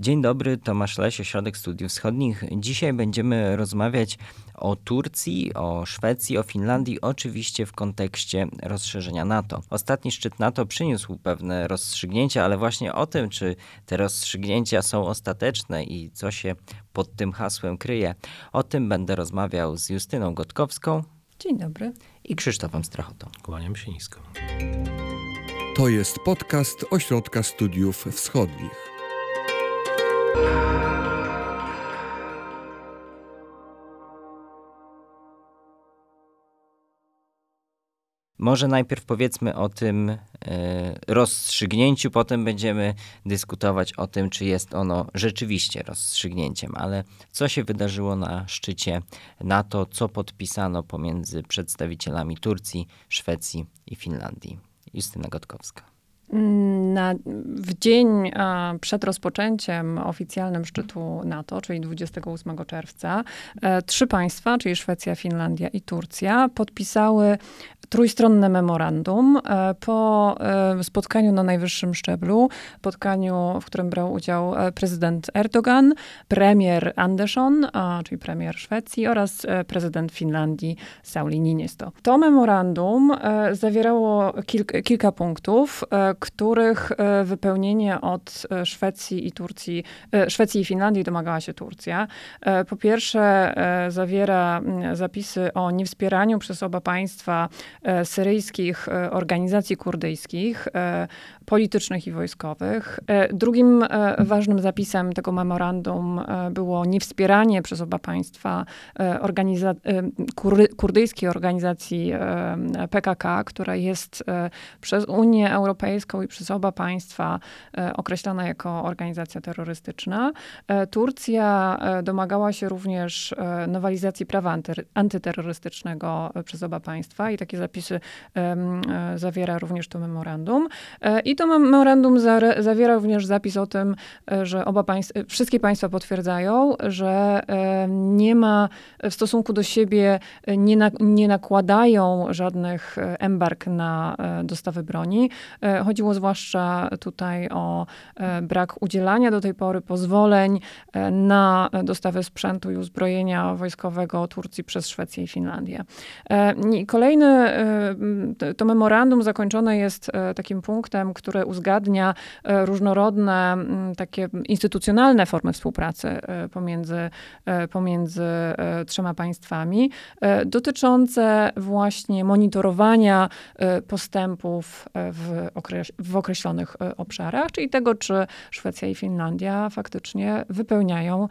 Dzień dobry, Tomasz Leś, Ośrodek Studiów Wschodnich. Dzisiaj będziemy rozmawiać o Turcji, o Szwecji, o Finlandii, oczywiście w kontekście rozszerzenia NATO. Ostatni szczyt NATO przyniósł pewne rozstrzygnięcia, ale właśnie o tym, czy te rozstrzygnięcia są ostateczne i co się pod tym hasłem kryje, o tym będę rozmawiał z Justyną Gotkowską. Dzień dobry. I Krzysztofem Strachotą. Kłaniam się nisko. To jest podcast Ośrodka Studiów Wschodnich. Może najpierw powiedzmy o tym e, rozstrzygnięciu, potem będziemy dyskutować o tym, czy jest ono rzeczywiście rozstrzygnięciem. Ale co się wydarzyło na szczycie NATO, co podpisano pomiędzy przedstawicielami Turcji, Szwecji i Finlandii? Justyna Gotkowska. Na, w dzień a, przed rozpoczęciem oficjalnym szczytu NATO, czyli 28 czerwca, e, trzy państwa, czyli Szwecja, Finlandia i Turcja, podpisały trójstronne memorandum e, po e, spotkaniu na najwyższym szczeblu, spotkaniu, w którym brał udział e, prezydent Erdogan, premier Andersson, czyli premier Szwecji oraz prezydent Finlandii Sauli Niinisto. To memorandum zawierało kilka, kilka punktów, których wypełnienie od Szwecji i Turcji, Szwecji i Finlandii domagała się Turcja. Po pierwsze, zawiera zapisy o niewspieraniu przez oba państwa syryjskich e, organizacji kurdyjskich, e, politycznych i wojskowych. Drugim ważnym zapisem tego memorandum było niewspieranie przez oba państwa organiza kurdyjskiej organizacji PKK, która jest przez Unię Europejską i przez oba państwa określana jako organizacja terrorystyczna. Turcja domagała się również nowelizacji prawa antyterrorystycznego przez oba państwa i takie zapisy zapisy zawiera również to memorandum. E, I to memorandum zawiera również zapis o tym, e, że oba państwa, wszystkie państwa potwierdzają, że nie ma w stosunku do siebie, e, nie, na, nie nakładają żadnych embarg na dostawy broni. Chodziło zwłaszcza tutaj o brak udzielania do tej pory pozwoleń na dostawę sprzętu i uzbrojenia wojskowego Turcji przez Szwecję i Finlandię. Kolejny to memorandum zakończone jest e, takim punktem, które uzgadnia e, różnorodne, takie instytucjonalne formy współpracy pomiędzy, pomiędzy trzema państwami, dotyczące właśnie monitorowania postępów w, w określonych obszarach, czyli tego, czy Szwecja i Finlandia faktycznie wypełniają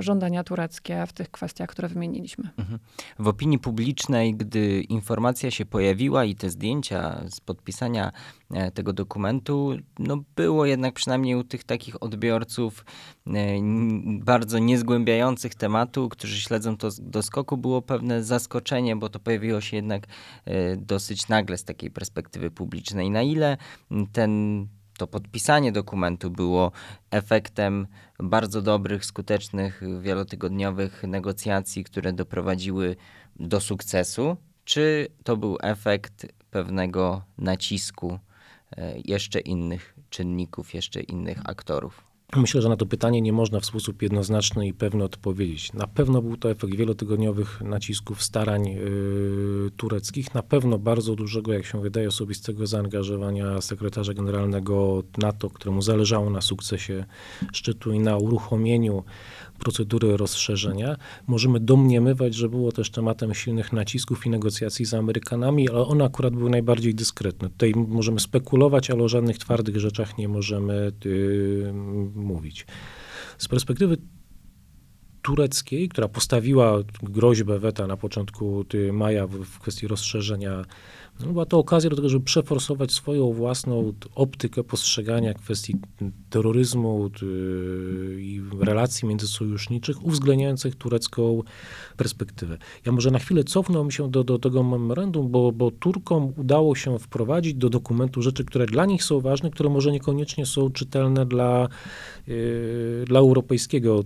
żądania tureckie w tych kwestiach, które wymieniliśmy. Mhm. W opinii publicznej, gdy informacja informacja się pojawiła i te zdjęcia z podpisania e, tego dokumentu, no było jednak przynajmniej u tych takich odbiorców e, bardzo niezgłębiających tematu, którzy śledzą to do skoku, było pewne zaskoczenie, bo to pojawiło się jednak e, dosyć nagle z takiej perspektywy publicznej. Na ile ten to podpisanie dokumentu było efektem bardzo dobrych, skutecznych, wielotygodniowych negocjacji, które doprowadziły do sukcesu, czy to był efekt pewnego nacisku e, jeszcze innych czynników, jeszcze innych aktorów? Myślę, że na to pytanie nie można w sposób jednoznaczny i pewny odpowiedzieć. Na pewno był to efekt wielotygodniowych nacisków, starań yy, tureckich, na pewno bardzo dużego, jak się wydaje, osobistego zaangażowania sekretarza generalnego NATO, któremu zależało na sukcesie szczytu i na uruchomieniu procedury rozszerzenia. Możemy domniemywać, że było też tematem silnych nacisków i negocjacji z Amerykanami, ale one akurat były najbardziej dyskretne. Tutaj możemy spekulować, ale o żadnych twardych rzeczach nie możemy yy, mówić. Z perspektywy tureckiej, która postawiła groźbę weta na początku maja w kwestii rozszerzenia no, była to okazja do tego, żeby przeforsować swoją własną optykę postrzegania kwestii terroryzmu i relacji międzysojuszniczych, uwzględniających turecką perspektywę. Ja może na chwilę cofnął się do, do tego memorandum, bo, bo Turkom udało się wprowadzić do dokumentu rzeczy, które dla nich są ważne, które może niekoniecznie są czytelne dla, yy, dla europejskiego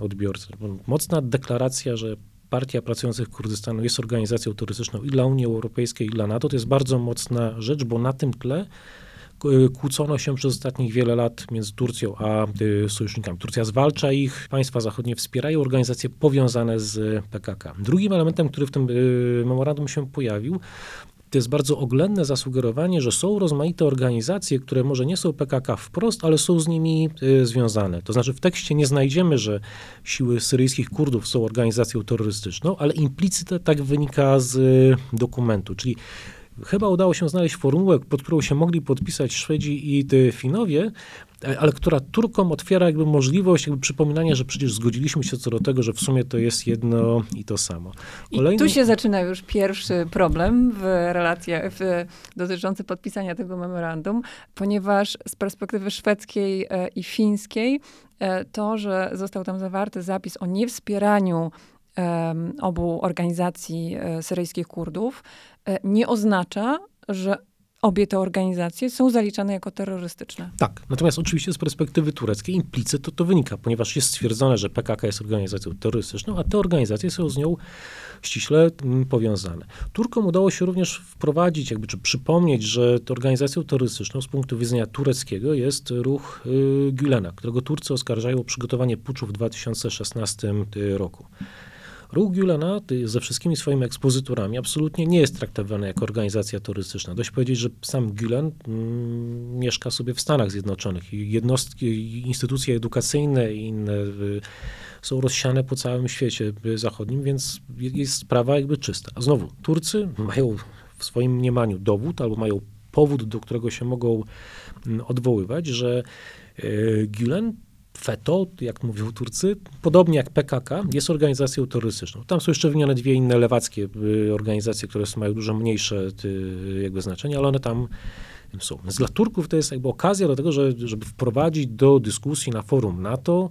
odbiorcy. Mocna deklaracja, że Partia Pracujących Kurdystanu jest organizacją turystyczną i dla Unii Europejskiej, i dla NATO. To jest bardzo mocna rzecz, bo na tym tle kłócono się przez ostatnich wiele lat między Turcją a sojusznikami. Turcja zwalcza ich, państwa zachodnie wspierają organizacje powiązane z PKK. Drugim elementem, który w tym memorandum się pojawił, to jest bardzo oględne zasugerowanie, że są rozmaite organizacje, które może nie są PKK wprost, ale są z nimi y, związane. To znaczy w tekście nie znajdziemy, że siły syryjskich Kurdów są organizacją terrorystyczną, ale implicyte tak wynika z y, dokumentu, czyli Chyba udało się znaleźć formułę, pod którą się mogli podpisać Szwedzi i Finowie, e, ale która Turkom otwiera jakby możliwość jakby przypominania, że przecież zgodziliśmy się co do tego, że w sumie to jest jedno i to samo. I tu się zaczyna już pierwszy problem w relacjach w, dotyczący podpisania tego memorandum, ponieważ z perspektywy szwedzkiej e, i fińskiej e, to, że został tam zawarty zapis o niewspieraniu obu organizacji syryjskich Kurdów, E, nie oznacza, że obie te organizacje są zaliczane jako terrorystyczne. Tak, natomiast oczywiście z perspektywy tureckiej implicyt to, to wynika, ponieważ jest stwierdzone, że PKK jest organizacją terrorystyczną, a te organizacje są z nią ściśle mm, powiązane. Turkom udało się również wprowadzić, jakby czy przypomnieć, że organizacją terrorystyczną z punktu widzenia tureckiego jest ruch y, Gülena, którego Turcy oskarżają o przygotowanie puczu w 2016 y, roku. Ruch Gülena ze wszystkimi swoimi ekspozyturami absolutnie nie jest traktowany jako organizacja turystyczna. Dość powiedzieć, że sam Gülen mm, mieszka sobie w Stanach Zjednoczonych i jednostki, instytucje edukacyjne i inne y, są rozsiane po całym świecie zachodnim, więc jest sprawa jakby czysta. A znowu, Turcy mają w swoim mniemaniu dowód albo mają powód, do którego się mogą mm, odwoływać, że y, Gülen FETO, jak mówią Turcy, podobnie jak PKK, jest organizacją terrorystyczną. Tam są jeszcze wymienione dwie inne lewackie y, organizacje, które mają dużo mniejsze y, jakby znaczenie, ale one tam są. Więc dla Turków to jest jakby okazja do tego, że, żeby wprowadzić do dyskusji na forum NATO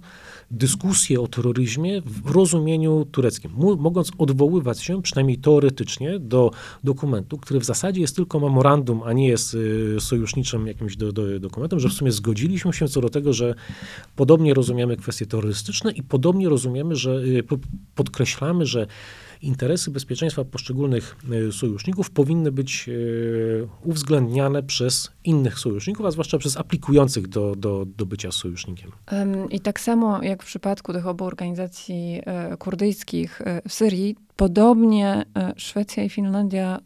dyskusję o terroryzmie w rozumieniu tureckim, mogąc odwoływać się przynajmniej teoretycznie do dokumentu, który w zasadzie jest tylko memorandum, a nie jest y, sojuszniczym jakimś do, do, dokumentem, że w sumie zgodziliśmy się co do tego, że podobnie rozumiemy kwestie terrorystyczne i podobnie rozumiemy, że y, podkreślamy, że interesy bezpieczeństwa poszczególnych e, sojuszników powinny być e, uwzględniane przez innych sojuszników, a zwłaszcza przez aplikujących do, do, do bycia sojusznikiem. I tak samo jak w przypadku tych obu organizacji e, kurdyjskich w Syrii, podobnie Szwecja i Finlandia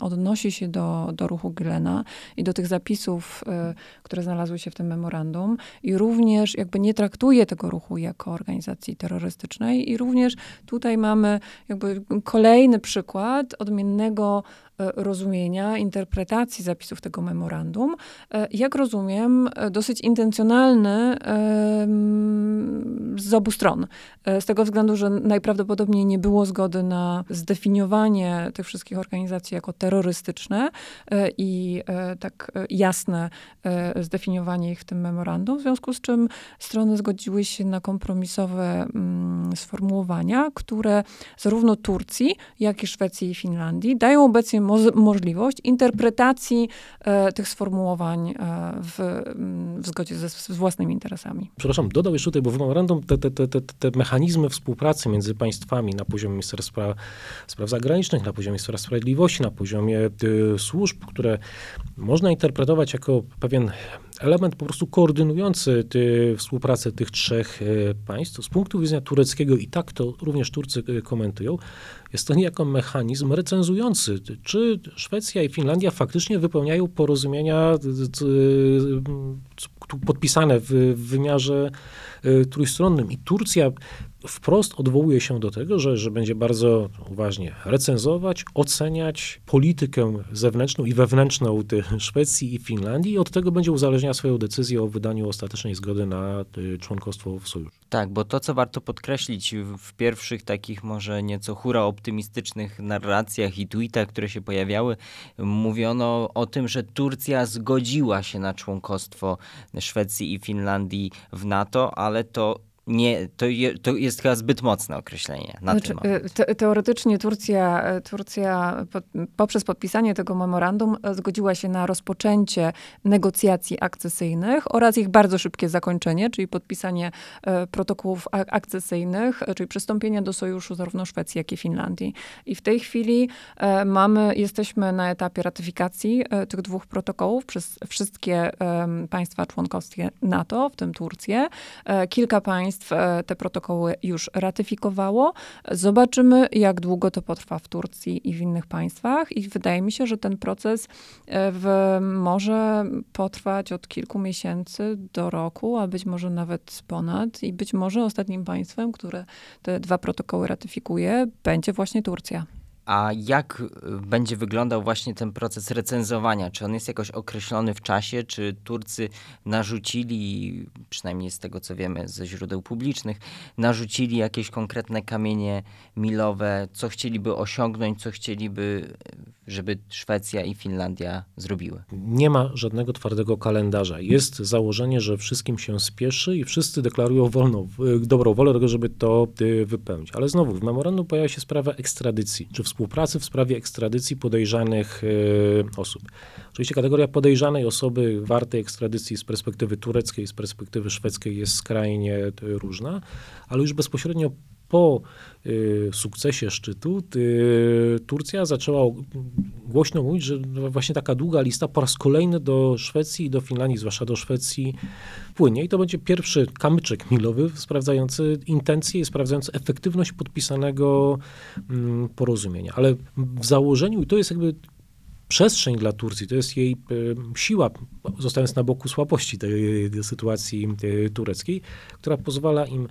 odnosi się do, do ruchu Gilena i do tych zapisów, y, które znalazły się w tym memorandum i również jakby nie traktuje tego ruchu jako organizacji terrorystycznej i również tutaj mamy jakby kolejny przykład odmiennego rozumienia, interpretacji zapisów tego memorandum, e, jak rozumiem, e, dosyć intencjonalny z obu stron. Z tego względu, że najprawdopodobniej nie było zgody na zdefiniowanie tych wszystkich organizacji jako terrorystyczne i tak jasne zdefiniowanie ich w tym memorandum, w związku z czym strony zgodziły się na kompromisowe mm, sformułowania, które zarówno Turcji, jak i Szwecji i Finlandii dają obecnie możliwość interpretacji e, tych sformułowań e, w, w zgodzie ze, z własnymi interesami. Przepraszam, dodał jeszcze tutaj, bo w memorandum te, te, te, te, mechanizmy współpracy między państwami na poziomie Ministerstwa Spraw Zagranicznych, na poziomie Ministerstwa Sprawiedliwości, na poziomie y, służb, które można interpretować jako pewien element po prostu koordynujący ty, współpracę tych trzech y, państw. Z punktu widzenia tureckiego i tak to również Turcy y, komentują, jest to niejako mechanizm recenzujący, czy Szwecja i Finlandia faktycznie wypełniają porozumienia podpisane w wymiarze trójstronnym. I Turcja wprost odwołuje się do tego, że, że będzie bardzo uważnie recenzować, oceniać politykę zewnętrzną i wewnętrzną Szwecji i Finlandii i od tego będzie uzależniała swoją decyzję o wydaniu ostatecznej zgody na y, członkostwo w sojuszu. Tak, bo to, co warto podkreślić w pierwszych takich może nieco hura optymistycznych narracjach i tweetach, które się pojawiały, mówiono o tym, że Turcja zgodziła się na członkostwo Szwecji i Finlandii w NATO, ale to nie, to, je, to jest chyba zbyt mocne określenie na znaczy, moment. Te, teoretycznie Turcja, Turcja po, poprzez podpisanie tego memorandum zgodziła się na rozpoczęcie negocjacji akcesyjnych oraz ich bardzo szybkie zakończenie, czyli podpisanie protokołów akcesyjnych, czyli przystąpienie do sojuszu zarówno Szwecji, jak i Finlandii. I w tej chwili mamy, jesteśmy na etapie ratyfikacji tych dwóch protokołów przez wszystkie państwa członkowskie NATO, w tym Turcję. Kilka państw te protokoły już ratyfikowało. Zobaczymy, jak długo to potrwa w Turcji i w innych państwach. I wydaje mi się, że ten proces w, może potrwać od kilku miesięcy do roku, a być może nawet ponad. I być może ostatnim państwem, które te dwa protokoły ratyfikuje, będzie właśnie Turcja. A jak y, będzie wyglądał właśnie ten proces recenzowania? Czy on jest jakoś określony w czasie? Czy Turcy narzucili, przynajmniej z tego co wiemy ze źródeł publicznych, narzucili jakieś konkretne kamienie milowe, co chcieliby osiągnąć, co chcieliby, żeby Szwecja i Finlandia zrobiły? Nie ma żadnego twardego kalendarza. Jest założenie, że wszystkim się spieszy i wszyscy deklarują wolną, dobrą wolę żeby to y, wypełnić. Ale znowu, w memorandum pojawia się sprawa ekstradycji, czy współpracy w sprawie ekstradycji podejrzanych y, osób. Oczywiście kategoria podejrzanej osoby wartej ekstradycji z perspektywy tureckiej, z perspektywy szwedzkiej jest skrajnie y, różna, ale już bezpośrednio po y, sukcesie szczytu y, Turcja zaczęła głośno mówić, że właśnie taka długa lista po raz kolejny do Szwecji i do Finlandii, zwłaszcza do Szwecji, płynie. I to będzie pierwszy kamyczek milowy sprawdzający intencje i sprawdzający efektywność podpisanego mm, porozumienia. Ale w założeniu, i to jest jakby przestrzeń dla Turcji, to jest jej siła, zostając na boku słabości tej, sytuacji tureckiej, która pozwala im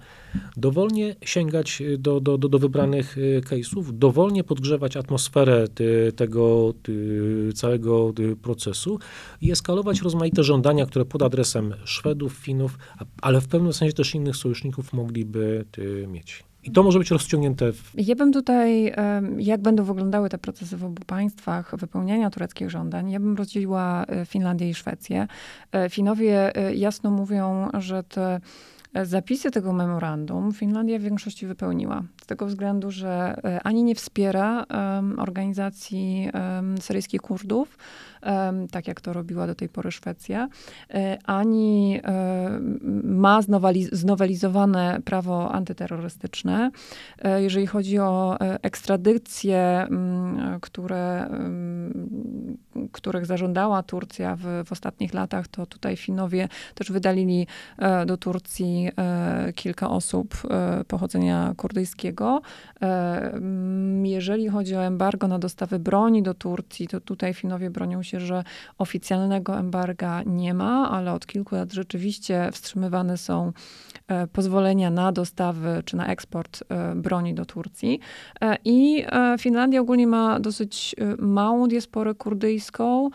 dowolnie sięgać do, do, do, do wybranych e, case'ów, dowolnie podgrzewać atmosferę tego całego procesu i eskalować rozmaite żądania, które pod adresem Szwedów, Finów, ale w pewnym sensie też innych sojuszników mogliby mieć. I to może być rozciągnięte. W... Ja bym tutaj, jak będą wyglądały te procesy w obu państwach wypełniania tureckich żądań, ja bym rozdzieliła e, Finlandię i Szwecję. E, Finowie e, jasno mówią, że te zapisy tego memorandum Finlandia w większości wypełniła. Z tego względu, że ani nie wspiera organizacji syryjskich Kurdów, tak jak to robiła do tej pory Szwecja, ani ma znowelizowane prawo antyterrorystyczne. Jeżeli chodzi o ekstradycję, które, których zażądała Turcja w, w ostatnich latach, to tutaj Finowie też wydalili do Turcji E, kilka osób e, pochodzenia kurdyjskiego. E, jeżeli chodzi o embargo na dostawy broni do Turcji, to tutaj Finowie bronią się, że oficjalnego embarga nie ma, ale od kilku lat rzeczywiście wstrzymywane są pozwolenia na dostawy czy na eksport broni do Turcji. I Finlandia ogólnie ma dosyć małą diasporę kurdyjską.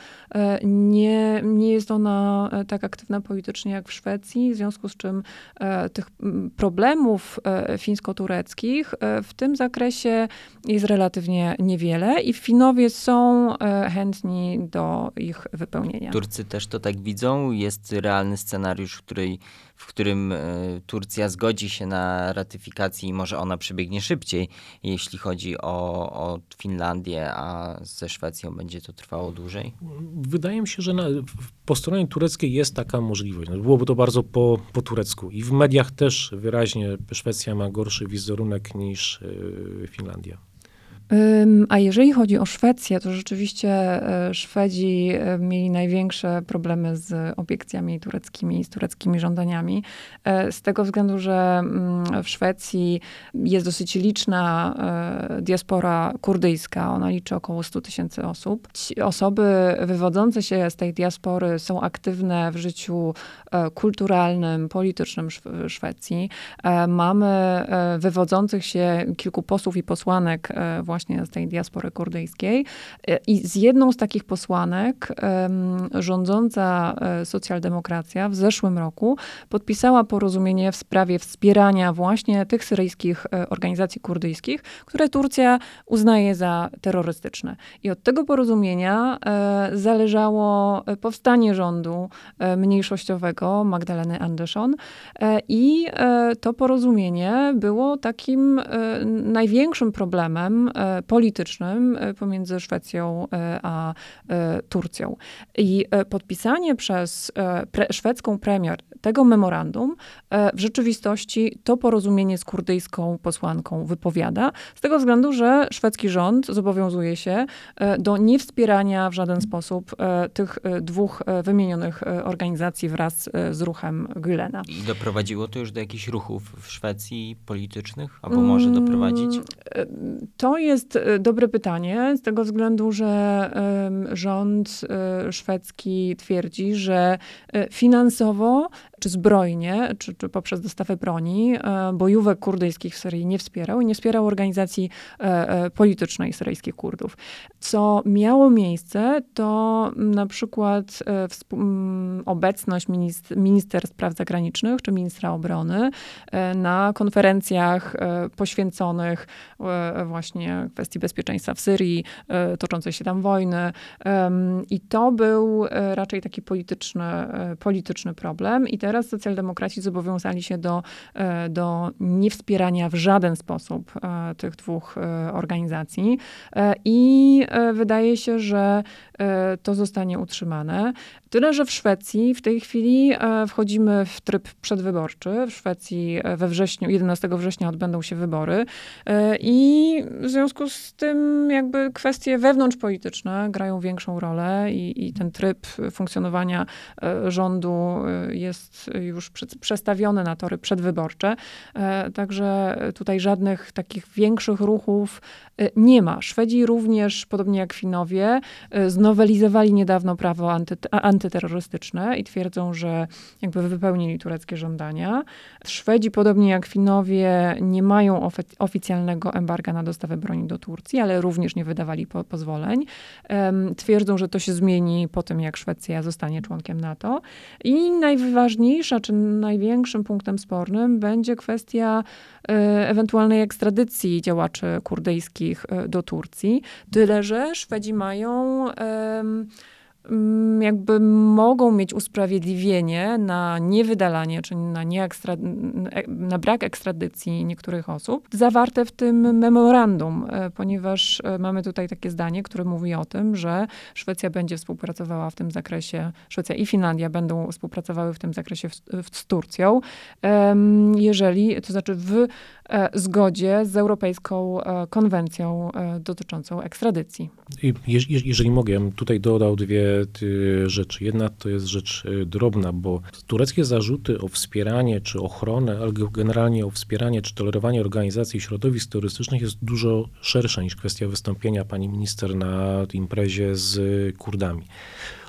Nie, nie jest ona tak aktywna politycznie jak w Szwecji, w związku z czym E, tych problemów e, fińsko-tureckich e, w tym zakresie jest relatywnie niewiele i Finowie są chętni do ich wypełnienia. Turcy też to tak widzą? Jest realny scenariusz, w której w którym e, Turcja zgodzi się na ratyfikację i może ona przebiegnie szybciej, jeśli chodzi o, o Finlandię, a ze Szwecją będzie to trwało dłużej? Wydaje mi się, że na, po stronie tureckiej jest taka możliwość. No, byłoby to bardzo po, po turecku. I w mediach też wyraźnie Szwecja ma gorszy wizerunek niż e, Finlandia. A jeżeli chodzi o Szwecję, to rzeczywiście e, Szwedzi e, mieli największe problemy z obiekcjami tureckimi, z tureckimi żądaniami. E, z tego względu, że mm, w Szwecji jest dosyć liczna diaspora kurdyjska. Ona liczy około 100 tysięcy osób. Osoby wywodzące się z tej diaspory są aktywne w życiu kulturalnym, politycznym Szwecji. Mamy wywodzących się kilku posłów i posłanek właśnie właśnie z tej diaspory kurdyjskiej. I z jedną z takich posłanek rządząca socjaldemokracja w zeszłym roku podpisała porozumienie w sprawie wspierania właśnie tych syryjskich organizacji kurdyjskich, które Turcja uznaje za terrorystyczne. I od tego porozumienia zależało powstanie rządu mniejszościowego Magdaleny Anderson i to porozumienie było takim e, największym problemem e, politycznym e, pomiędzy Szwecją a Turcją. I podpisanie przez pre, szwedzką premier tego memorandum w rzeczywistości to porozumienie z kurdyjską posłanką wypowiada, z tego względu, że szwedzki rząd zobowiązuje się do niewspierania w żaden sposób tych dwóch wymienionych organizacji wraz z ruchem Gülena. I doprowadziło to już do jakichś ruchów w Szwecji politycznych, albo może mm, doprowadzić? To jest e, dobre pytanie, z tego względu, że rząd e, szwedzki twierdzi, że e, finansowo czy zbrojnie, czy, czy poprzez dostawę broni, bojówek kurdyjskich w Syrii nie wspierał i nie wspierał organizacji politycznej syryjskich Kurdów. Co miało miejsce, to na przykład obecność minister, minister spraw zagranicznych czy ministra obrony na konferencjach e, poświęconych e, właśnie kwestii bezpieczeństwa w Syrii, e, toczącej się tam wojny. I to był raczej taki polityczny, polityczny problem. I teraz socjaldemokraci zobowiązali się do, do niewspierania w żaden sposób tych dwóch organizacji. I wydaje się, że to zostanie utrzymane. Tyle, że w Szwecji w tej chwili wchodzimy w tryb przedwyborczy. W Szwecji we wrześniu, 11 września odbędą się wybory e, i w związku z tym jakby kwestie wewnątrzpolityczne grają większą rolę i, i ten tryb funkcjonowania e, rządu e, jest już przestawiony na tory przedwyborcze. Także tutaj żadnych takich większych ruchów nie ma. Szwedzi również, podobnie jak Finowie, znowelizowali niedawno prawo anty, antyterrorystyczne i twierdzą, że jakby wypełnili tureckie żądania. Szwedzi, podobnie jak Finowie, nie mają oficjalnego embarga na dostawę broni do Turcji, ale również nie wydawali po pozwoleń. Twierdzą, że to się zmieni po tym, jak Szwecja zostanie członkiem NATO. I najważniejsza, czy największym punktem spornym będzie kwestia e, ewentualnej ekstradycji działaczy kurdyjskich e, do Turcji. Tyle, że Szwedzi mają jakby mogą mieć usprawiedliwienie na niewydalanie, czy na, nieekstra, na brak ekstradycji niektórych osób, zawarte w tym memorandum, e, ponieważ e, mamy tutaj takie zdanie, które mówi o tym, że Szwecja będzie współpracowała w tym zakresie, Szwecja i Finlandia będą współpracowały w tym zakresie z Turcją, jeżeli, to znaczy w e, zgodzie z Europejską Konwencją dotyczącą ekstradycji. Jeżeli mogę, tutaj dodał dwie rzeczy. Jedna to jest rzecz y, drobna, bo tureckie zarzuty o wspieranie czy ochronę, ale generalnie o wspieranie czy tolerowanie organizacji środowisk terrorystycznych jest dużo szersze niż kwestia wystąpienia pani minister na imprezie z Kurdami.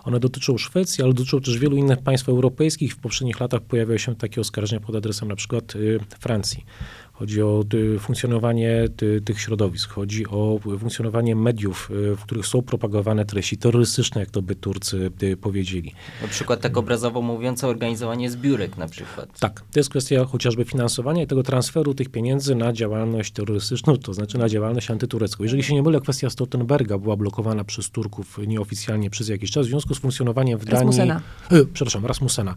One dotyczą Szwecji, ale dotyczą też wielu innych państw europejskich. W poprzednich latach pojawiały się takie oskarżenia pod adresem na przykład y, Francji. Chodzi o funkcjonowanie tych środowisk, chodzi o funkcjonowanie mediów, y, w których są propagowane treści terrorystyczne, jak to by Turcy y, powiedzieli. Na przykład tak obrazowo mówiąc organizowanie zbiórek na przykład. Tak, to jest kwestia chociażby finansowania i tego transferu tych pieniędzy na działalność terrorystyczną, to znaczy na działalność antyturecką. Jeżeli się nie mylę, kwestia Stoltenberga była blokowana przez Turków nieoficjalnie przez jakiś czas w związku z funkcjonowaniem w Danii... Rasmusena. E, przepraszam, Rasmusena.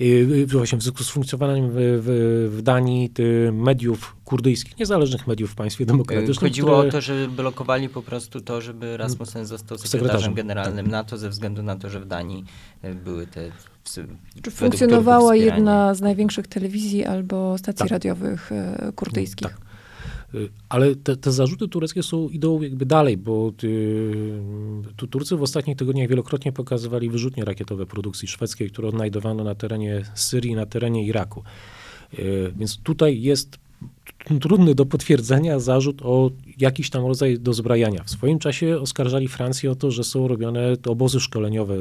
E, właśnie w związku z funkcjonowaniem w, w, w Danii mediów kurdyjskich, niezależnych mediów w państwie demokratycznym. Chodziło które... o to, że blokowali po prostu to, żeby Rasmussen został sekretarzem, sekretarzem generalnym tak. NATO ze względu na to, że w Danii e, były te czy funkcjonowała jedna z największych telewizji albo stacji tak. radiowych e, kurdyjskich. Tak. E, ale te, te, zarzuty tureckie są, idą jakby dalej, bo tu Turcy w ostatnich tygodniach wielokrotnie pokazywali wyrzutnie rakietowe produkcji szwedzkiej, które odnajdowano na terenie Syrii, na terenie Iraku. Więc tutaj jest trudny do potwierdzenia zarzut o jakiś tam rodzaj dozbrajania. W swoim czasie oskarżali Francję o to, że są robione obozy szkoleniowe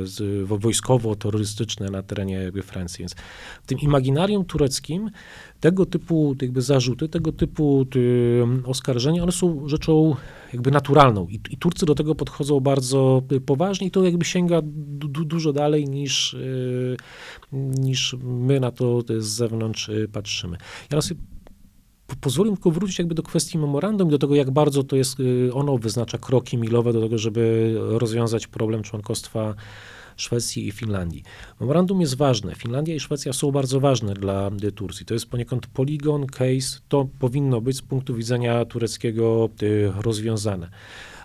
wojskowo-terrorystyczne na terenie Francji. Więc w tym imaginarium tureckim tego typu jakby zarzuty, tego typu ty, oskarżenia, one są rzeczą jakby naturalną I, i Turcy do tego podchodzą bardzo poważnie i to jakby sięga du, dużo dalej niż, y, niż my na to z zewnątrz y, patrzymy. Ja sobie pozwolę tylko wrócić jakby do kwestii memorandum i do tego, jak bardzo to jest, y, ono wyznacza kroki milowe do tego, żeby rozwiązać problem członkostwa Szwecji i Finlandii. Memorandum jest ważne. Finlandia i Szwecja są bardzo ważne dla Turcji. To jest poniekąd poligon, case. To powinno być z punktu widzenia tureckiego y, rozwiązane.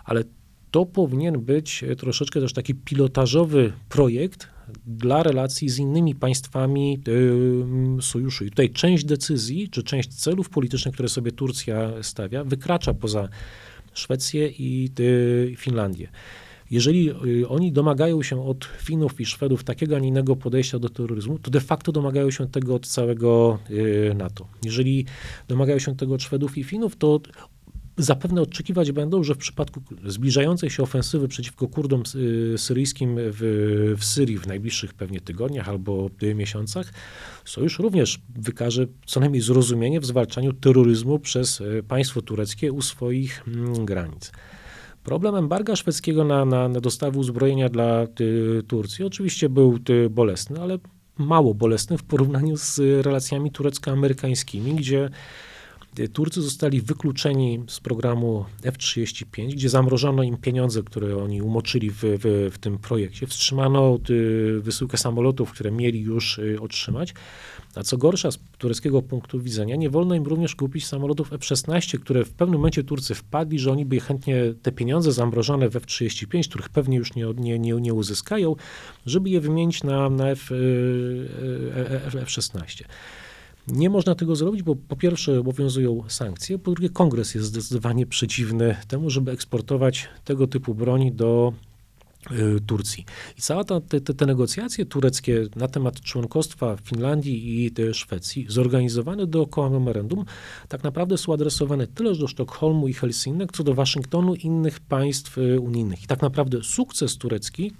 Ale to powinien być troszeczkę też taki pilotażowy projekt dla relacji z innymi państwami y, sojuszu. I tutaj część decyzji, czy część celów politycznych, które sobie Turcja stawia, wykracza poza Szwecję i y, Finlandię. Jeżeli oni domagają się od Finów i Szwedów takiego, a nie innego podejścia do terroryzmu, to de facto domagają się tego od całego NATO. Jeżeli domagają się tego od Szwedów i Finów, to zapewne oczekiwać będą, że w przypadku zbliżającej się ofensywy przeciwko Kurdom y, syryjskim w, w Syrii w najbliższych pewnie tygodniach albo miesiącach, sojusz również wykaże co najmniej zrozumienie w zwalczaniu terroryzmu przez państwo tureckie u swoich mm, granic. Problem embarga szwedzkiego na, na, na dostawy uzbrojenia dla ty, Turcji oczywiście był ty, bolesny, ale mało bolesny w porównaniu z relacjami turecko-amerykańskimi, gdzie Turcy zostali wykluczeni z programu F-35, gdzie zamrożono im pieniądze, które oni umoczyli w, w, w tym projekcie. Wstrzymano wysyłkę samolotów, które mieli już y, otrzymać. A co gorsza, z tureckiego punktu widzenia, nie wolno im również kupić samolotów F-16, które w pewnym momencie Turcy wpadli, że oni by chętnie te pieniądze zamrożone w F-35, których pewnie już nie, nie, nie, nie uzyskają, żeby je wymienić na, na F, F-16. Nie można tego zrobić, bo po pierwsze obowiązują sankcje, po drugie kongres jest zdecydowanie przeciwny temu, żeby eksportować tego typu broni do y, Turcji. I całe te, te, te, negocjacje tureckie na temat członkostwa Finlandii i Szwecji, zorganizowane dookoła memorandum, tak naprawdę są adresowane tyle do Sztokholmu i Helsinek, co do Waszyngtonu i innych państw y, unijnych. I tak naprawdę sukces turecki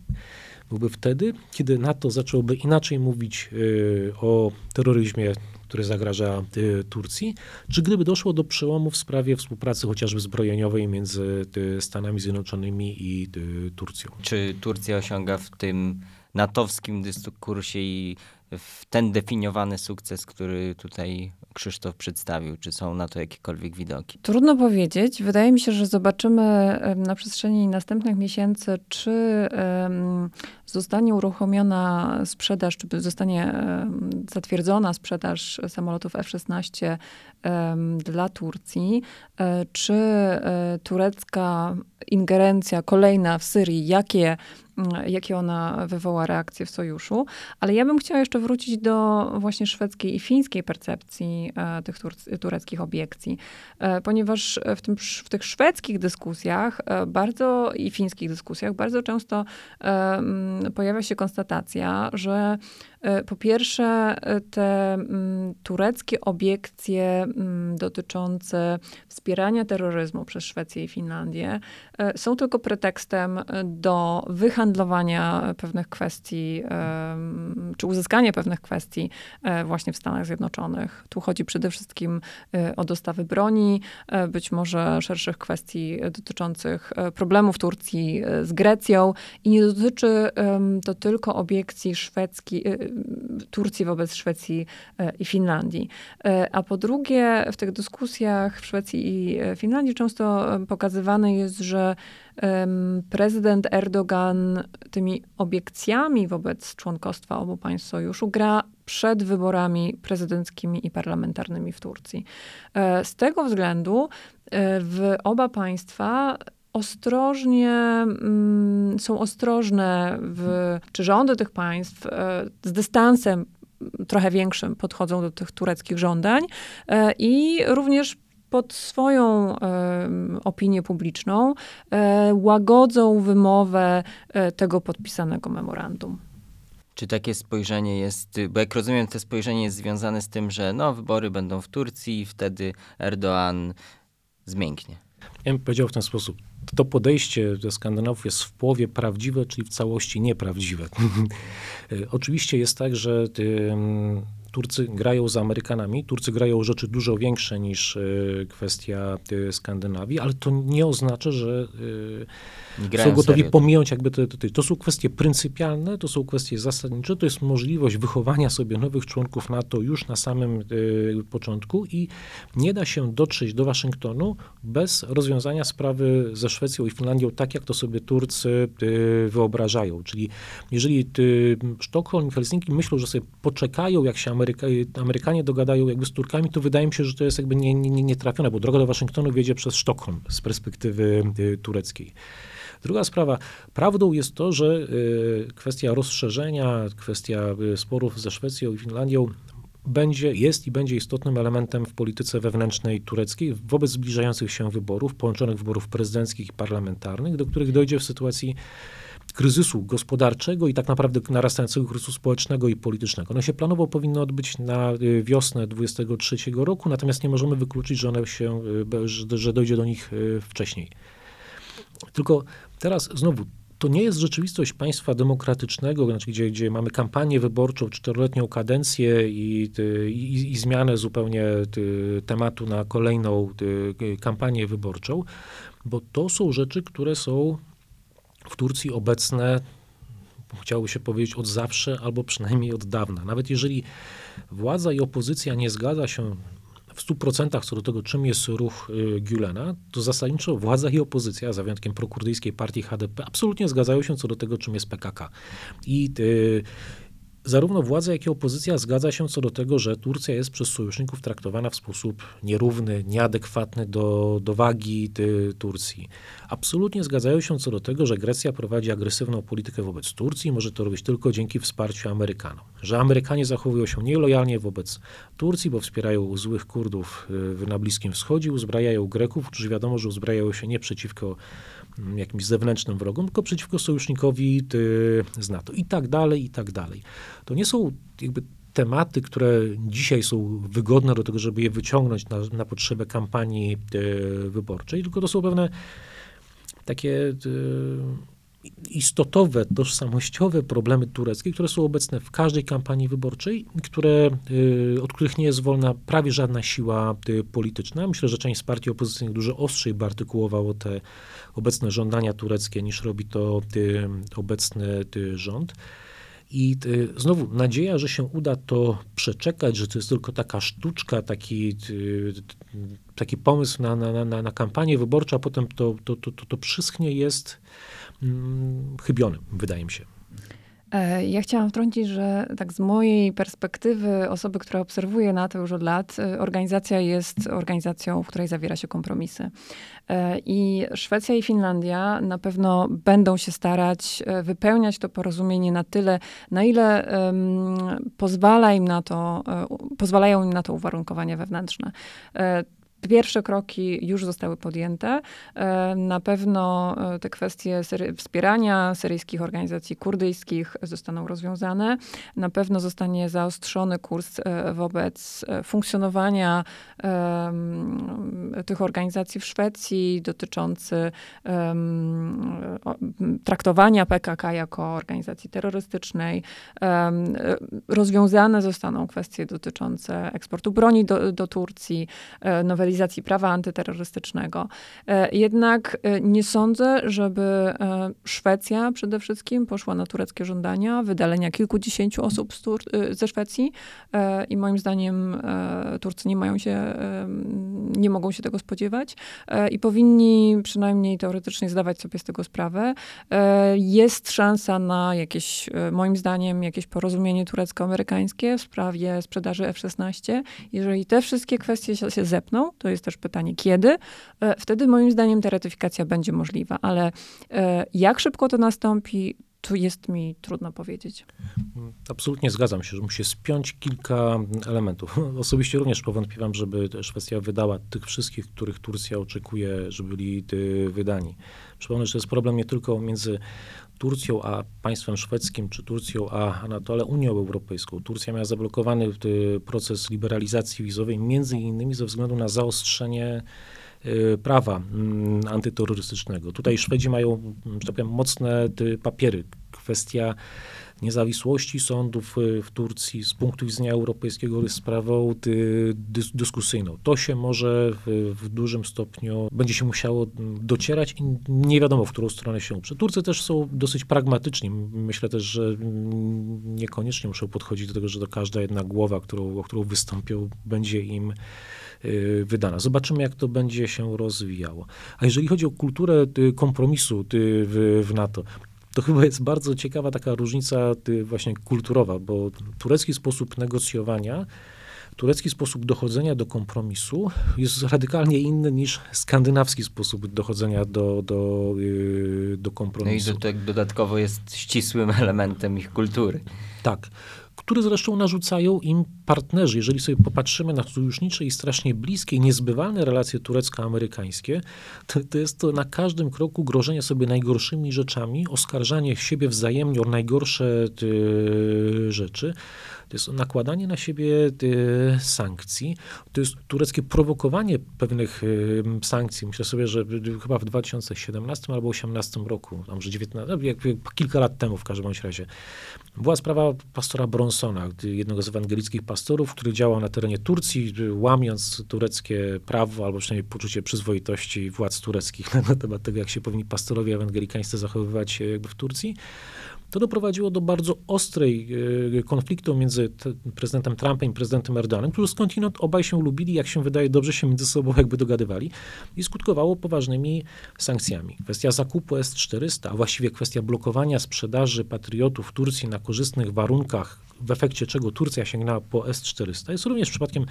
byłby wtedy, kiedy NATO zacząłby inaczej mówić y, o terroryzmie który zagraża y, Turcji, czy gdyby doszło do przełomu w sprawie współpracy chociażby zbrojeniowej między y, Stanami Zjednoczonymi i y, Turcją. Czy Turcja osiąga w tym natowskim dyskursie i w ten definiowany sukces, który tutaj Krzysztof przedstawił? Czy są na to jakiekolwiek widoki? Trudno powiedzieć. Wydaje mi się, że zobaczymy na przestrzeni następnych miesięcy, czy zostanie uruchomiona sprzedaż, czy zostanie zatwierdzona sprzedaż samolotów F-16 dla Turcji, e, czy e, turecka ingerencja kolejna w Syrii, jakie jakie ona wywoła reakcje w sojuszu. Ale ja bym chciała jeszcze wrócić do właśnie szwedzkiej i fińskiej percepcji e, tych tureckich obiekcji, ponieważ w, tym, w tych szwedzkich dyskusjach bardzo i fińskich dyskusjach bardzo często pojawia się konstatacja, że E, po pierwsze, e, te mm, tureckie obiekcje mm, dotyczące wspierania terroryzmu przez Szwecję i Finlandię e, są tylko pretekstem do wyhandlowania pewnych kwestii, czy uzyskania pewnych kwestii właśnie w Stanach Zjednoczonych. Tu chodzi przede wszystkim o dostawy broni, być może szerszych kwestii dotyczących problemów Turcji z Grecją i nie dotyczy to tylko obiekcji szwedzkiej, Turcji wobec Szwecji e, i Finlandii. E, a po drugie, w tych dyskusjach w Szwecji i e, Finlandii często pokazywane jest, że prezydent Erdogan tymi obiekcjami wobec członkostwa obu państw sojuszu gra przed wyborami prezydenckimi i parlamentarnymi w Turcji. Z tego względu w oba państwa ostrożnie, mm, są ostrożne, w, czy rządy tych państw e, z dystansem trochę większym podchodzą do tych tureckich żądań e, i również pod swoją opinię publiczną e, łagodzą wymowę tego podpisanego memorandum. Czy takie spojrzenie jest, bo jak rozumiem, to spojrzenie jest związane z tym, że no, wybory będą w Turcji wtedy Erdoğan zmięknie. Ja bym powiedział w ten sposób. To podejście do Skandynawów jest w połowie prawdziwe, czyli w całości nieprawdziwe. Oczywiście jest tak, że Turcy grają z Amerykanami. Turcy grają rzeczy dużo większe niż e, kwestia e, Skandynawii, ale to nie oznacza, że e, są gotowi serio. pominąć jakby te, te, te, To są kwestie pryncypialne, to są kwestie zasadnicze, to jest możliwość wychowania sobie nowych członków NATO już na samym początku i nie da się dotrzeć do Waszyngtonu bez rozwiązania sprawy ze Szwecją i Finlandią tak, jak to sobie Turcy wyobrażają. Czyli jeżeli Sztokholm i Helsinki myślą, że sobie poczekają, jak się Amerykanie Ameryka, Amerykanie dogadają jakby z Turkami, to wydaje mi się, że to jest jakby nie, nie, nie bo droga do Waszyngtonu wiedzie przez Sztokholm z perspektywy y, tureckiej. Druga sprawa. Prawdą jest to, że y, kwestia rozszerzenia, kwestia y, sporów ze Szwecją i Finlandią będzie, jest i będzie istotnym elementem w polityce wewnętrznej tureckiej wobec zbliżających się wyborów, połączonych wyborów prezydenckich i parlamentarnych, do których dojdzie w sytuacji kryzysu gospodarczego i tak naprawdę narastającego kryzysu społecznego i politycznego. Ono się planowo powinno odbyć na y, wiosnę 23 roku, natomiast nie możemy wykluczyć, że one się, y, że dojdzie do nich y, wcześniej. Tylko teraz znowu, to nie jest rzeczywistość państwa demokratycznego, znaczy gdzie, gdzie mamy kampanię wyborczą, czteroletnią kadencję i, i, i zmianę zupełnie tematu na kolejną kampanię wyborczą, bo to są rzeczy, które są w Turcji obecne, chciałoby się powiedzieć, od zawsze albo przynajmniej od dawna. Nawet jeżeli władza i opozycja nie zgadza się w 100% co do tego, czym jest ruch y, Gülena, to zasadniczo władza i opozycja, za wyjątkiem prokurdyjskiej partii HDP, absolutnie zgadzają się co do tego, czym jest PKK. I y, Zarówno władza, jak i opozycja zgadza się co do tego, że Turcja jest przez sojuszników traktowana w sposób nierówny, nieadekwatny do, do wagi ty, Turcji. Absolutnie zgadzają się co do tego, że Grecja prowadzi agresywną politykę wobec Turcji i może to robić tylko dzięki wsparciu Amerykanom. Że Amerykanie zachowują się nielojalnie wobec Turcji, bo wspierają złych Kurdów y, na Bliskim Wschodzie, uzbrajają Greków, którzy wiadomo, że uzbrajają się nie przeciwko jakimś zewnętrznym wrogom, tylko przeciwko sojusznikowi z NATO i tak dalej, i tak dalej. To nie są jakby tematy, które dzisiaj są wygodne do tego, żeby je wyciągnąć na, na potrzebę kampanii wyborczej, tylko to są pewne takie istotowe, tożsamościowe problemy tureckie, które są obecne w każdej kampanii wyborczej, które, y, od których nie jest wolna prawie żadna siła polityczna. Myślę, że część z partii opozycyjnych dużo ostrzej by artykułowało te obecne żądania tureckie, niż robi to y, obecny rząd. I znowu nadzieja, że się uda to przeczekać, że to jest tylko taka sztuczka, taki, taki pomysł na, na, na, na kampanię wyborczą, a potem to, to, to, to, to przyschnie, jest Mm, chybionym, wydaje mi się. E, ja chciałam wtrącić, że tak z mojej perspektywy osoby, która obserwuje NATO już od lat, e, organizacja jest organizacją, w której zawiera się kompromisy. E, I Szwecja i Finlandia na pewno będą się starać wypełniać to porozumienie na tyle, na ile um, pozwala im na to, pozwalają im na to uwarunkowania wewnętrzne. Pierwsze kroki już zostały podjęte. E, na pewno e, te kwestie wspierania syryjskich organizacji kurdyjskich zostaną rozwiązane. Na pewno zostanie zaostrzony kurs e, wobec funkcjonowania tych organizacji w Szwecji, dotyczący traktowania PKK jako organizacji terrorystycznej. Rozwiązane zostaną kwestie dotyczące eksportu broni do, do Turcji, nowelizacji realizacji prawa antyterrorystycznego. E, jednak e, nie sądzę, żeby e, Szwecja przede wszystkim poszła na tureckie żądania wydalenia kilkudziesięciu osób ze Szwecji i moim zdaniem Turcy nie mają się, nie mogą się tego spodziewać i powinni przynajmniej teoretycznie zdawać sobie z tego sprawę. Jest szansa na jakieś, moim zdaniem, jakieś porozumienie turecko-amerykańskie w sprawie sprzedaży F-16. Jeżeli te wszystkie kwestie się zepną, to jest też pytanie, kiedy. E, wtedy moim zdaniem ta ratyfikacja będzie możliwa, ale e, jak szybko to nastąpi, tu jest mi trudno powiedzieć. Absolutnie zgadzam się, że musi spiąć kilka elementów. Osobiście również powątpiewam, żeby Szwecja wydała tych wszystkich, których Turcja oczekuje, żeby byli wydani. Przypomnę, że to jest problem nie tylko między Turcją a państwem szwedzkim, czy Turcją a NATO, ale Unią Europejską. Turcja miała zablokowany proces liberalizacji wizowej, między innymi ze względu na zaostrzenie y, prawa mm, antyterrorystycznego. Tutaj Szwedzi mają, że tak powiem, mocne papiery. Kwestia niezawisłości sądów y, w Turcji z punktu widzenia europejskiego jest sprawą dyskusyjną. To się może w, w, dużym stopniu będzie się musiało docierać i nie wiadomo, w którą stronę się uprze. Turcy też są dosyć pragmatyczni. Myślę też, że niekoniecznie muszą podchodzić do tego, że to każda jedna głowa, którą, o którą wystąpią, będzie im y, wydana. Zobaczymy, jak to będzie się rozwijało. A jeżeli chodzi o kulturę kompromisu w, w NATO, to chyba jest bardzo ciekawa taka różnica właśnie kulturowa, bo turecki sposób negocjowania, turecki sposób dochodzenia do kompromisu jest radykalnie inny niż skandynawski sposób dochodzenia do, do, do kompromisu. No i to, to dodatkowo jest ścisłym elementem ich kultury. Tak które zresztą narzucają im partnerzy. Jeżeli sobie popatrzymy na sojusznicze i strasznie bliskie, niezbywalne relacje turecko-amerykańskie, to, to, jest to na każdym kroku grożenie sobie najgorszymi rzeczami, oskarżanie siebie wzajemnie o najgorsze y, rzeczy. To jest nakładanie na siebie y, sankcji, to jest tureckie prowokowanie pewnych y, sankcji. Myślę sobie, że chyba w 2017 albo 2018 roku, a może 19, kilka lat temu w każdym razie, była sprawa pastora Bronsona, jednego z ewangelickich pastorów, który działał na terenie Turcji, łamiąc tureckie prawo, albo przynajmniej poczucie przyzwoitości władz tureckich na temat tego, jak się powinni pastorowie ewangelikańscy zachowywać w Turcji. To doprowadziło do bardzo ostrej e, konfliktu między prezydentem Trumpem i prezydentem Erdoganem, którzy skądinąd obaj się lubili, jak się wydaje, dobrze się między sobą jakby dogadywali i skutkowało poważnymi sankcjami. Kwestia zakupu S-400, a właściwie kwestia blokowania sprzedaży patriotów Turcji na korzystnych warunkach, w efekcie czego Turcja sięgnęła po S-400, jest również przypadkiem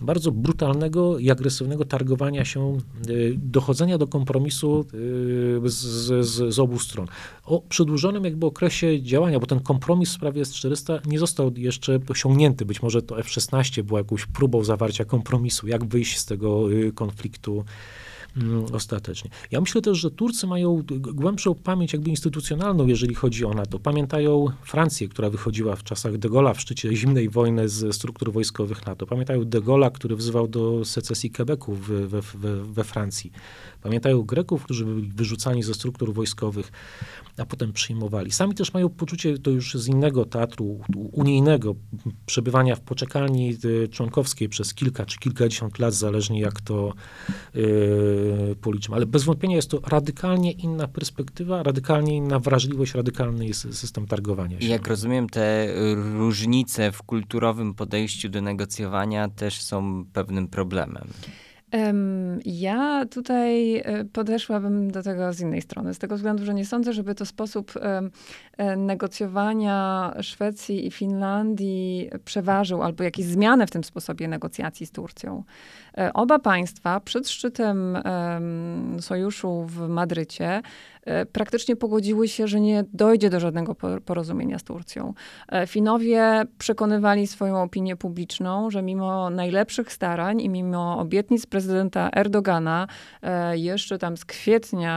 bardzo brutalnego i agresywnego targowania się, y, dochodzenia do kompromisu y, z, z, z obu stron. O przedłużonym jakby okresie działania, bo ten kompromis w sprawie S-400 nie został jeszcze osiągnięty. Być może to F-16 było jakąś próbą zawarcia kompromisu, jak wyjść z tego y, konfliktu ostatecznie. Ja myślę też, że Turcy mają głębszą pamięć jakby instytucjonalną, jeżeli chodzi o NATO. Pamiętają Francję, która wychodziła w czasach de Gaulle'a w szczycie zimnej wojny z struktur wojskowych NATO. Pamiętają de Gaulle'a, który wzywał do secesji Quebecu we, we, we, we Francji. Pamiętają Greków, którzy byli wyrzucani ze struktur wojskowych, a potem przyjmowali. Sami też mają poczucie, to już z innego teatru unijnego, przebywania w poczekalni y, członkowskiej przez kilka czy kilkadziesiąt lat, zależnie jak to yy, policzymy. Ale bez wątpienia jest to radykalnie inna perspektywa, radykalnie inna wrażliwość, radykalny jest system targowania się. Jak rozumiem, te różnice w kulturowym podejściu do negocjowania też są pewnym problemem. Ja tutaj e, podeszłabym do tego z innej strony, z tego względu, że nie sądzę, żeby to sposób e, negocjowania Szwecji i Finlandii przeważył, albo jakieś zmiany w tym sposobie negocjacji z Turcją. E, oba państwa przed szczytem sojuszu w Madrycie praktycznie pogodziły się, że nie dojdzie do żadnego porozumienia z Turcją. E, Finowie przekonywali swoją opinię publiczną, że mimo najlepszych starań i mimo obietnic prezydenta Erdogana, e, jeszcze tam z kwietnia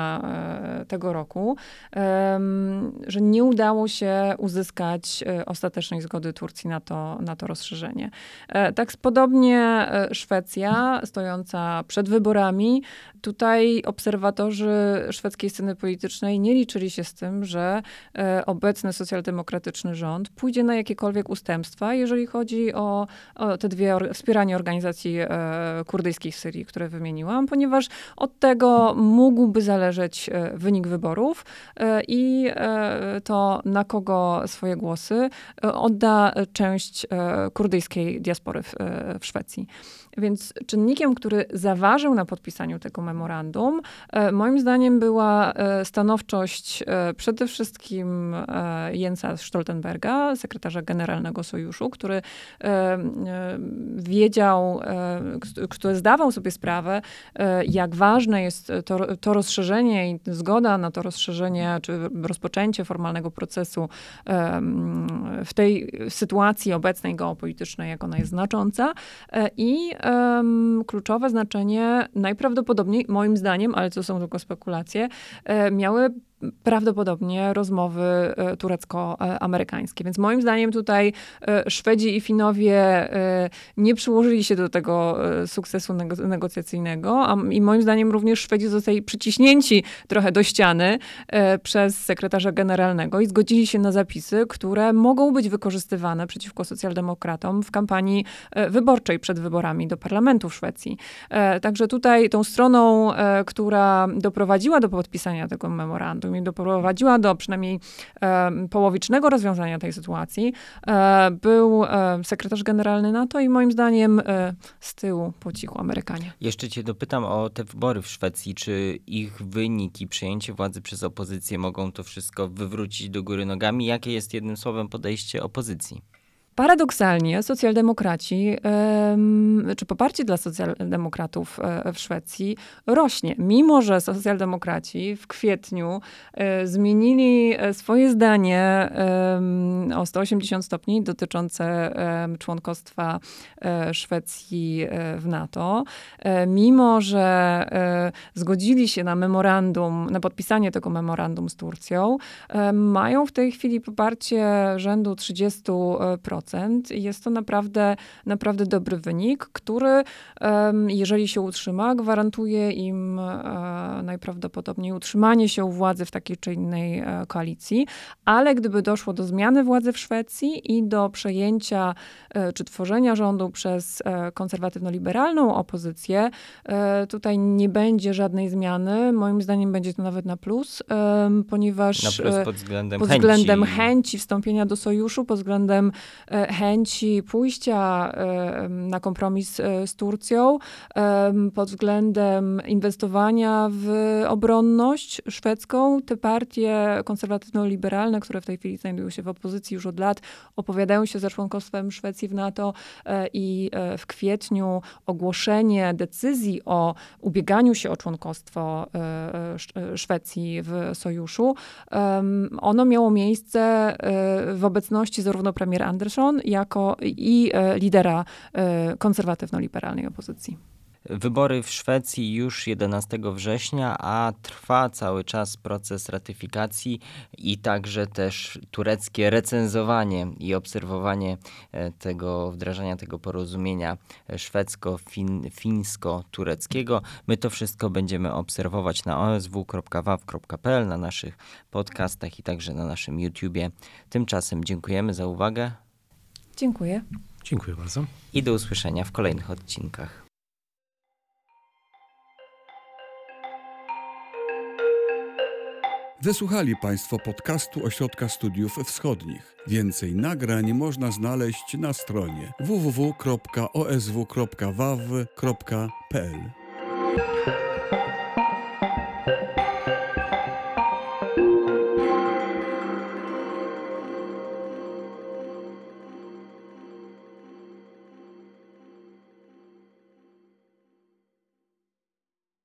tego roku, że nie udało się uzyskać ostatecznej zgody Turcji na to, na to rozszerzenie. Tak podobnie Szwecja, stojąca przed wyborami, tutaj obserwatorzy szwedzkiej sceny politycznej politycznej nie liczyli się z tym, że e, obecny socjaldemokratyczny rząd pójdzie na jakiekolwiek ustępstwa, jeżeli chodzi o, o te dwie or wspieranie organizacji e, kurdyjskich w Syrii, które wymieniłam, ponieważ od tego mógłby zależeć e, wynik wyborów i to, na kogo swoje głosy odda część kurdyjskiej diaspory w, w Szwecji. Więc czynnikiem, który zaważył na podpisaniu tego memorandum, moim zdaniem była stanowczość przede wszystkim Jensa Stoltenberga, sekretarza generalnego sojuszu, który wiedział, który zdawał sobie sprawę, jak ważne jest to, to rozszerzenie i zgoda na to rozszerzenie, czy rozpoczęcie formalnego procesu w tej sytuacji obecnej geopolitycznej, jak ona jest znacząca. E, I kluczowe znaczenie najprawdopodobniej, moim zdaniem, ale to są tylko spekulacje, e, miały prawdopodobnie rozmowy e, turecko-amerykańskie. Więc moim zdaniem tutaj e, Szwedzi i Finowie e, nie przyłożyli się do tego sukcesu negocjacyjnego, i moim zdaniem również Szwedzi zostali przyciśnięci trochę do ściany przez sekretarza generalnego i zgodzili się na zapisy, które mogą być wykorzystywane przeciwko socjaldemokratom w kampanii wyborczej przed wyborami do parlamentu w Szwecji. Także tutaj tą stroną, która doprowadziła do podpisania tego memorandum, i doprowadziła do przynajmniej e, połowicznego rozwiązania tej sytuacji, e, był e, sekretarz generalny NATO i moim zdaniem z tyłu po cichu Amerykanie. Jeszcze cię dopytam o te wybory w Szwecji. Czy ich wyniki, przejęcie władzy przez opozycję mogą to wszystko wywrócić do góry nogami? Jakie jest jednym słowem podejście opozycji? Paradoksalnie socjaldemokraci, czy poparcie dla socjaldemokratów e, w Szwecji rośnie, mimo że socjaldemokraci w kwietniu e, zmienili e, swoje zdanie o 180 stopni dotyczące członkostwa Szwecji w NATO. Mimo, że zgodzili się na memorandum, na podpisanie tego memorandum z Turcją, mają w tej chwili poparcie rzędu 30%. Jest to naprawdę, naprawdę dobry wynik, który, jeżeli się utrzyma, gwarantuje im e, najprawdopodobniej utrzymanie się u władzy w takiej czy innej e, koalicji, ale gdyby doszło do zmiany władzy w Szwecji i do przejęcia e, czy tworzenia rządu przez konserwatywno-liberalną opozycję, tutaj nie będzie żadnej zmiany. Moim zdaniem będzie to nawet na plus, ponieważ na plus pod względem, pod chęci. względem chęci wstąpienia do sojuszu, pod względem chęci pójścia e, na kompromis e, z Turcją pod względem inwestowania w obronność szwedzką. Te partie konserwatywno-liberalne, które w tej chwili znajdują się w opozycji już od lat, opowiadają się za członkostwem Szwecji w NATO i w kwietniu ogłoszenie decyzji o ubieganiu się o członkostwo Szwecji w sojuszu, ono miało miejsce w obecności zarówno premier Anderson, jako i e, lidera e, konserwatywno-liberalnej opozycji. Wybory w Szwecji już 11 września, a trwa cały czas proces ratyfikacji i także też tureckie recenzowanie i obserwowanie e, tego wdrażania tego porozumienia szwedzko-fińsko-tureckiego. My to wszystko będziemy obserwować na osw.waw.pl, na naszych podcastach i także na naszym YouTubie. Tymczasem dziękujemy za uwagę. Dziękuję. Dziękuję bardzo. I do usłyszenia w kolejnych odcinkach. Wysłuchali Państwo podcastu Ośrodka Studiów Wschodnich. Więcej nagrań można znaleźć na stronie www.osw.waw.pl.